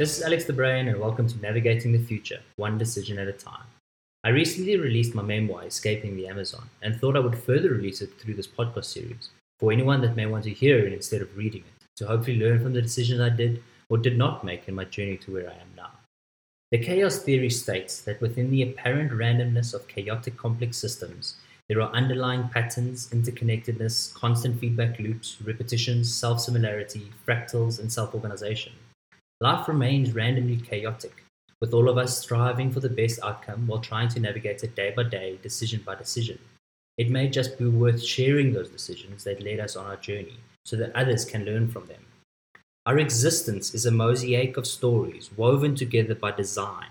this is Alex the Brain, and welcome to Navigating the Future, one decision at a time. I recently released my memoir, Escaping the Amazon, and thought I would further release it through this podcast series for anyone that may want to hear it instead of reading it, to hopefully learn from the decisions I did or did not make in my journey to where I am now. The chaos theory states that within the apparent randomness of chaotic complex systems, there are underlying patterns, interconnectedness, constant feedback loops, repetitions, self similarity, fractals, and self organization. Life remains randomly chaotic, with all of us striving for the best outcome while trying to navigate it day by day, decision by decision. It may just be worth sharing those decisions that led us on our journey so that others can learn from them. Our existence is a mosaic of stories woven together by design.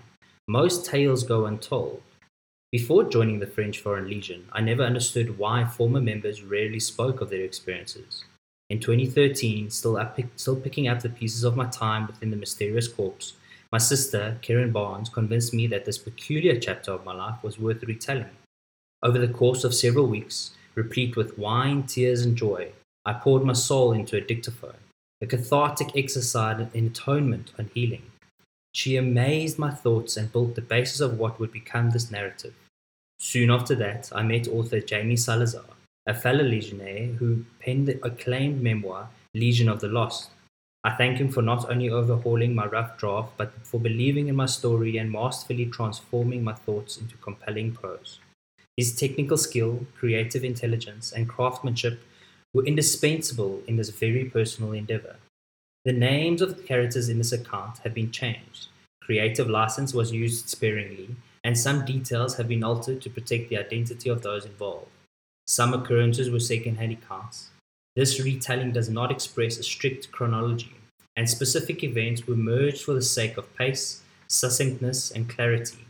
Most tales go untold. Before joining the French Foreign Legion, I never understood why former members rarely spoke of their experiences. In 2013, still, pick, still picking up the pieces of my time within the mysterious corpse, my sister, Karen Barnes, convinced me that this peculiar chapter of my life was worth retelling. Over the course of several weeks, replete with wine, tears, and joy, I poured my soul into a dictaphone, a cathartic exercise in atonement and healing. She amazed my thoughts and built the basis of what would become this narrative. Soon after that, I met author Jaime Salazar, a fellow legionnaire who penned the acclaimed memoir Legion of the Lost. I thank him for not only overhauling my rough draft, but for believing in my story and masterfully transforming my thoughts into compelling prose. His technical skill, creative intelligence, and craftsmanship were indispensable in this very personal endeavor. The names of the characters in this account have been changed. Creative license was used sparingly, and some details have been altered to protect the identity of those involved. Some occurrences were second-hand accounts. This retelling does not express a strict chronology, and specific events were merged for the sake of pace, succinctness, and clarity.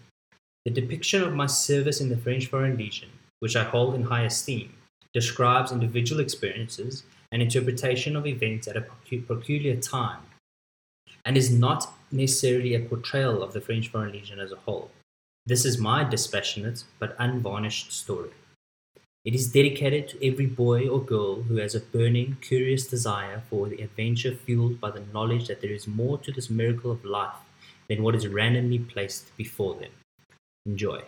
The depiction of my service in the French Foreign Legion, which I hold in high esteem, describes individual experiences and interpretation of events at a peculiar time, and is not necessarily a portrayal of the French Foreign Legion as a whole. This is my dispassionate but unvarnished story. It is dedicated to every boy or girl who has a burning, curious desire for the adventure fueled by the knowledge that there is more to this miracle of life than what is randomly placed before them. Enjoy.